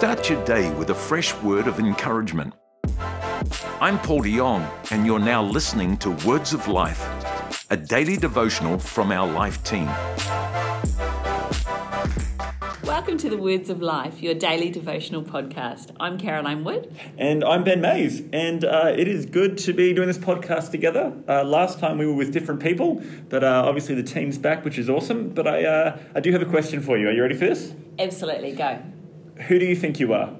Start your day with a fresh word of encouragement. I'm Paul de Jong, and you're now listening to Words of Life, a daily devotional from our life team. Welcome to the Words of Life, your daily devotional podcast. I'm Caroline Wood. And I'm Ben Mays. And uh, it is good to be doing this podcast together. Uh, last time we were with different people, but uh, obviously the team's back, which is awesome. But I, uh, I do have a question for you. Are you ready for this? Absolutely, go. Who do you think you are?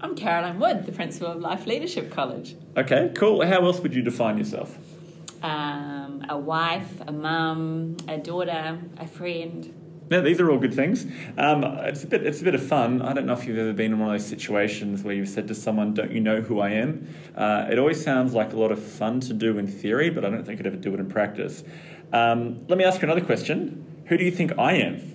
I'm Caroline Wood, the principal of Life Leadership College. Okay, cool. How else would you define yourself? Um, a wife, a mum, a daughter, a friend. Yeah, these are all good things. Um, it's a bit. It's a bit of fun. I don't know if you've ever been in one of those situations where you've said to someone, "Don't you know who I am?" Uh, it always sounds like a lot of fun to do in theory, but I don't think I'd ever do it in practice. Um, let me ask you another question. Who do you think I am?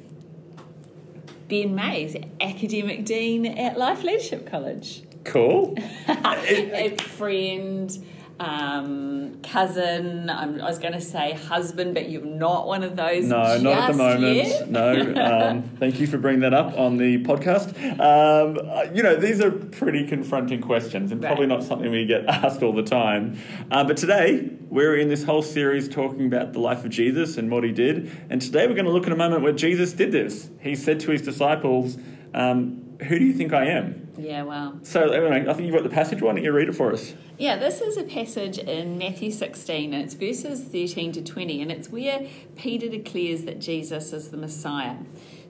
Ben Mays, Academic Dean at Life Leadership College. Cool. a friend, um, cousin, I'm, i was going to say husband, but you're not one of those. No, not at the moment. Yet. No. Um, thank you for bringing that up on the podcast. Um, you know, these are pretty confronting questions and probably Right. not something we get asked all the time. Uh, but today, we're in this whole series talking about the life of Jesus and what he did. And today, we're going to look at a moment where Jesus did this. He said to his disciples, um, Who do you think I am? Yeah, well. So, anyway, I think you've got the passage. Why don't you read it for us? Yeah, this is a passage in Matthew 16, and it's verses 13 to 20, and it's where Peter declares that Jesus is the Messiah.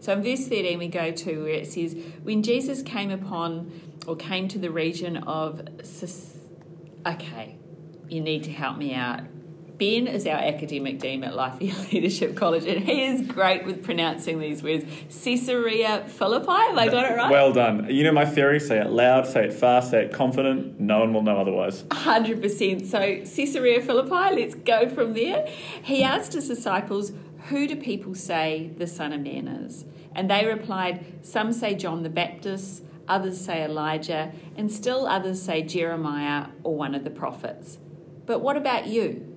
So in verse 13, we go to where it says, When Jesus came upon or came to the region of. Okay, you need to help me out. Ben is our academic dean at Life Leadership College, and he is great with pronouncing these words. Caesarea Philippi, have I got it right? Well done. You know my theory say it loud, say it fast, say it confident. No one will know otherwise. 100%. So, Caesarea Philippi, let's go from there. He asked his disciples, Who do people say the Son of Man is? And they replied, Some say John the Baptist, others say Elijah, and still others say Jeremiah or one of the prophets. But what about you?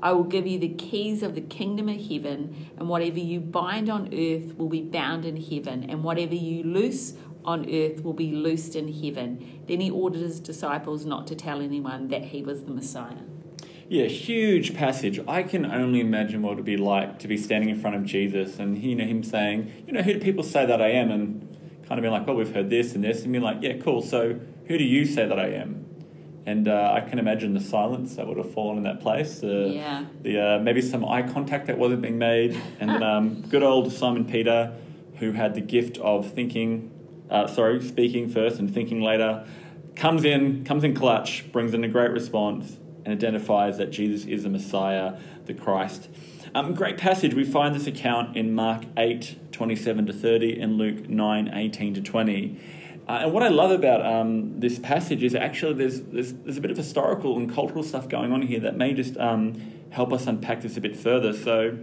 I will give you the keys of the kingdom of heaven, and whatever you bind on earth will be bound in heaven, and whatever you loose on earth will be loosed in heaven. Then he ordered his disciples not to tell anyone that he was the Messiah. Yeah, huge passage. I can only imagine what it would be like to be standing in front of Jesus and you know him saying, you know, who do people say that I am? And kind of being like, well, we've heard this and this, and being like, yeah, cool. So who do you say that I am? And uh, I can imagine the silence that would have fallen in that place. Uh, Yeah. The uh, maybe some eye contact that wasn't being made, and then um, good old Simon Peter, who had the gift of thinking, uh, sorry, speaking first and thinking later, comes in, comes in clutch, brings in a great response, and identifies that Jesus is the Messiah, the Christ. Um, great passage. We find this account in Mark 8, 27 to 30, and Luke 9, 18 to 20. Uh, and what I love about um, this passage is actually there's, there's, there's a bit of historical and cultural stuff going on here that may just um, help us unpack this a bit further. So,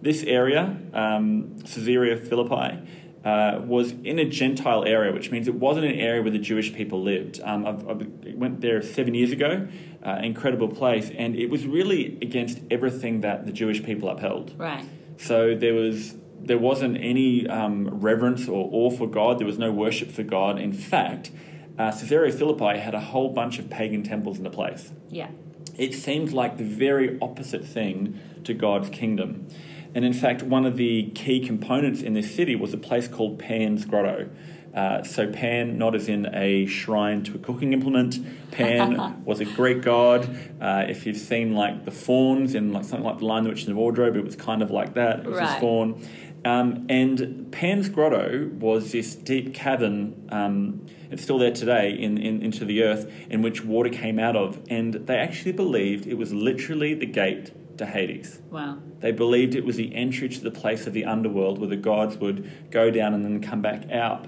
this area, um, Caesarea Philippi, uh, was in a Gentile area, which means it wasn't an area where the Jewish people lived. Um, I've, I went there seven years ago, uh, incredible place, and it was really against everything that the Jewish people upheld. Right. So there was there wasn't any um, reverence or awe for God. There was no worship for God. In fact, uh, Caesarea Philippi had a whole bunch of pagan temples in the place. Yeah. It seemed like the very opposite thing to God's kingdom. And in fact, one of the key components in this city was a place called Pan's Grotto. Uh, so Pan, not as in a shrine to a cooking implement. Pan was a Greek god. Uh, if you've seen like the fauns in like something like the Lion, the Witch, and the Wardrobe, it was kind of like that. It was Right. faun. Um, and Pan's Grotto was this deep cavern. Um, it's still there today in, in into the earth, in which water came out of, and they actually believed it was literally the gate to Hades. Wow. They believed it was the entry to the place of the underworld where the gods would go down and then come back out.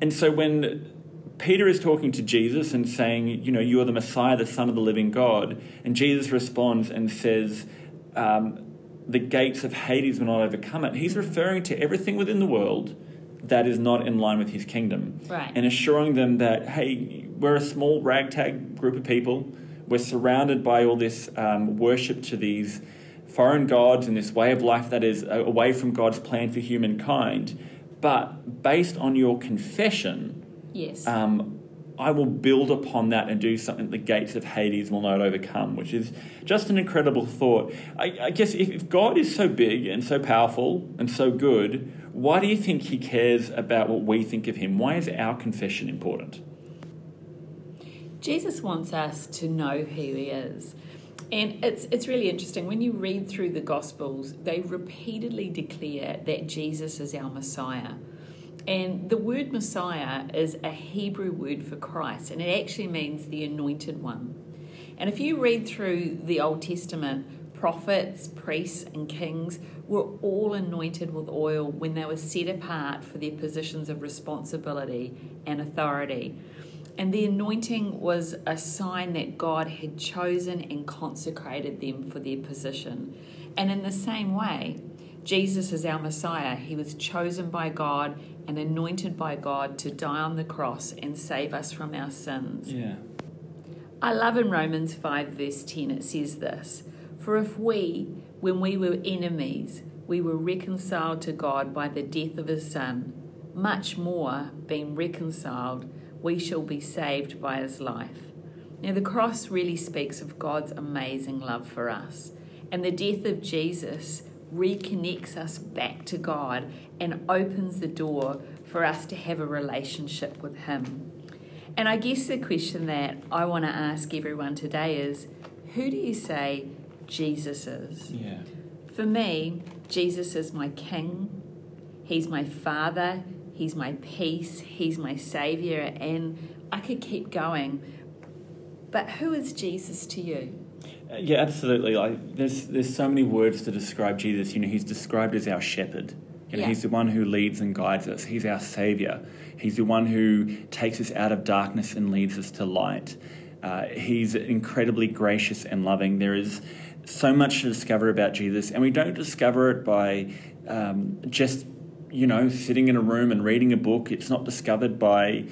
And so when Peter is talking to Jesus and saying, You know, you are the Messiah, the Son of the living God. And Jesus responds and says, um, The gates of Hades will not overcome it. He's referring to everything within the world that is not in line with his kingdom. Right. And assuring them that, hey, we're a small ragtag group of people. We're surrounded by all this um, worship to these foreign gods and this way of life that is away from God's plan for humankind. But based on your confession, Yes. um, I will build upon that and do something the gates of Hades will not overcome, which is just an incredible thought. I, I guess if, if God is so big and so powerful and so good, why do you think he cares about what we think of him? Why is our confession important? Jesus wants us to know who he is. And it's, it's really interesting. When you read through the Gospels, they repeatedly declare that Jesus is our Messiah. And the word Messiah is a Hebrew word for Christ, and it actually means the anointed one. And if you read through the Old Testament, prophets, priests, and kings were all anointed with oil when they were set apart for their positions of responsibility and authority. And the anointing was a sign that God had chosen and consecrated them for their position. And in the same way, Jesus is our Messiah. He was chosen by God and anointed by God to die on the cross and save us from our sins. Yeah. I love in Romans 5, verse 10, it says this For if we, when we were enemies, we were reconciled to God by the death of his Son, much more, being reconciled, we shall be saved by his life. Now, the cross really speaks of God's amazing love for us, and the death of Jesus reconnects us back to God and opens the door for us to have a relationship with Him. And I guess the question that I want to ask everyone today is who do you say Jesus is? Yeah. For me, Jesus is my King, He's my Father, He's my peace, He's my Saviour, and I could keep going. But who is Jesus to you? Uh, Yeah, absolutely. Like, there's there's so many words to describe Jesus. You know, he's described as our shepherd. You know, Yeah. he's the one who leads and guides us. He's our savior. He's the one who takes us out of darkness and leads us to light. Uh, he's incredibly gracious and loving. There is so much to discover about Jesus, and we don't discover it by um, just you know sitting in a room and reading a book. It's not discovered by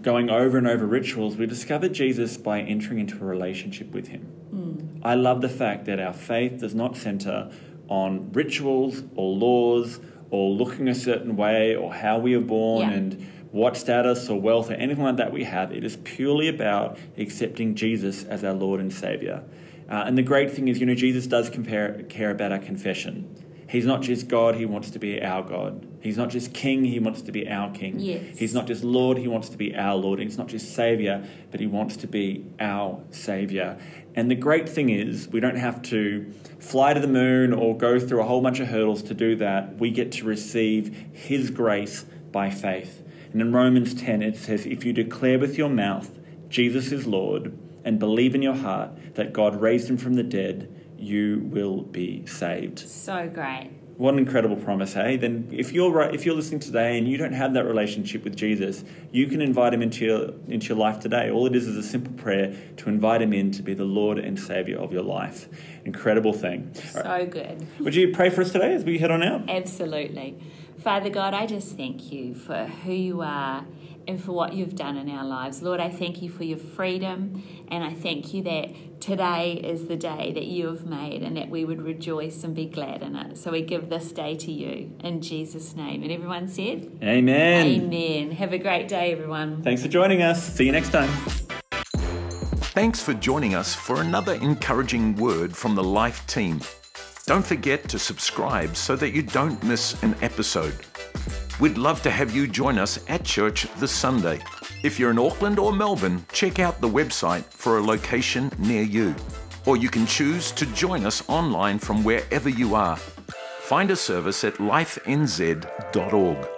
going over and over rituals. We discover Jesus by entering into a relationship with him. I love the fact that our faith does not center on rituals or laws or looking a certain way or how we are born Yeah. and what status or wealth or anything like that we have. It is purely about accepting Jesus as our Lord and Savior. Uh, and the great thing is, you know, Jesus does compare, care about our confession. He's not just God, he wants to be our God. He's not just king, he wants to be our king. Yes. He's not just Lord, he wants to be our Lord. He's not just Savior, but he wants to be our Savior. And the great thing is, we don't have to fly to the moon or go through a whole bunch of hurdles to do that. We get to receive his grace by faith. And in Romans 10, it says, If you declare with your mouth Jesus is Lord and believe in your heart that God raised him from the dead, you will be saved. So great. What an incredible promise, hey? Then if you're right, if you're listening today and you don't have that relationship with Jesus, you can invite him into your into your life today. All it is is a simple prayer to invite him in to be the Lord and Savior of your life. Incredible thing. All right. So good. Would you pray for us today as we head on out? Absolutely. Father God, I just thank you for who you are and for what you've done in our lives. Lord, I thank you for your freedom and I thank you that today is the day that you have made and that we would rejoice and be glad in it. So we give this day to you in Jesus' name. And everyone said, Amen. Amen. Have a great day, everyone. Thanks for joining us. See you next time. Thanks for joining us for another encouraging word from the Life team. Don't forget to subscribe so that you don't miss an episode. We'd love to have you join us at church this Sunday. If you're in Auckland or Melbourne, check out the website for a location near you. Or you can choose to join us online from wherever you are. Find a service at lifenz.org.